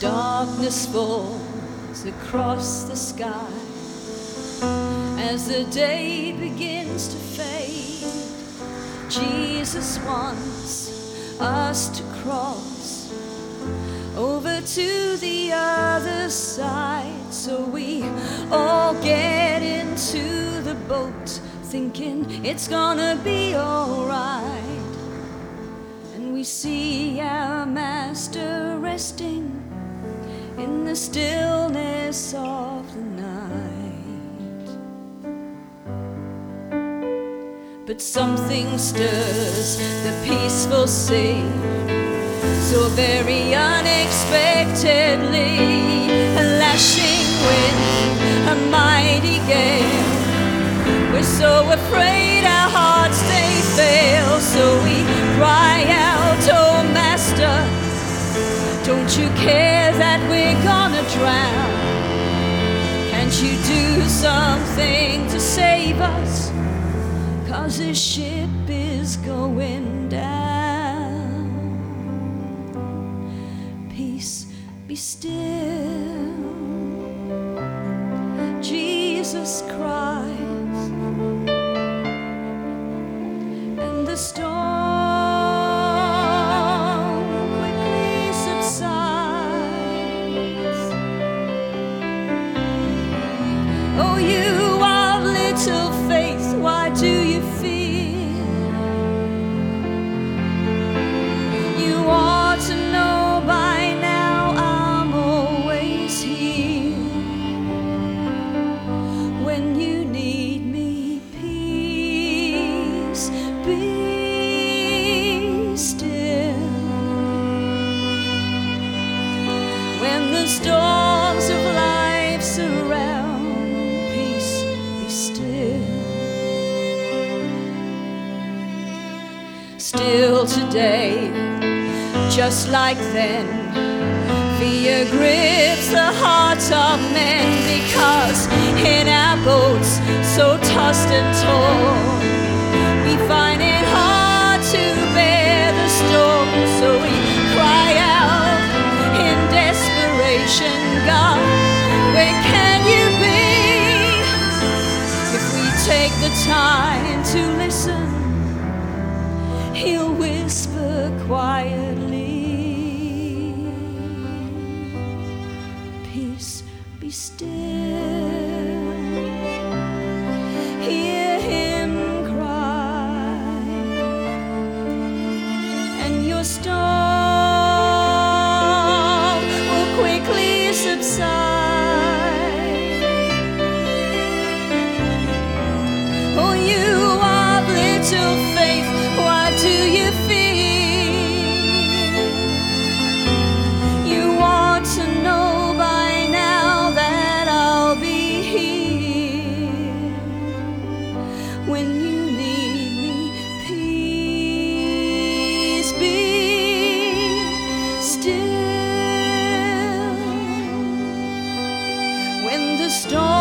Darkness falls across the sky as the day begins to fade. Jesus wants us to cross over to the other side so we all get into the boat thinking it's gonna be alright. And we see our master resting in the stillness of the night. But something stirs the peaceful sea so very unexpectedly. A lashing wind, a mighty gale. We're so afraid our hearts they fail, so we drown? Can't you do something to save us? Cause this ship is going down. Peace be still. Jesus Christ. and the storm be still. When the storms of life surround, peace be still. Still today, just like then, fear grips the hearts of men because in our boats, so tossed and torn, whisper quietly, Peace be still. storm.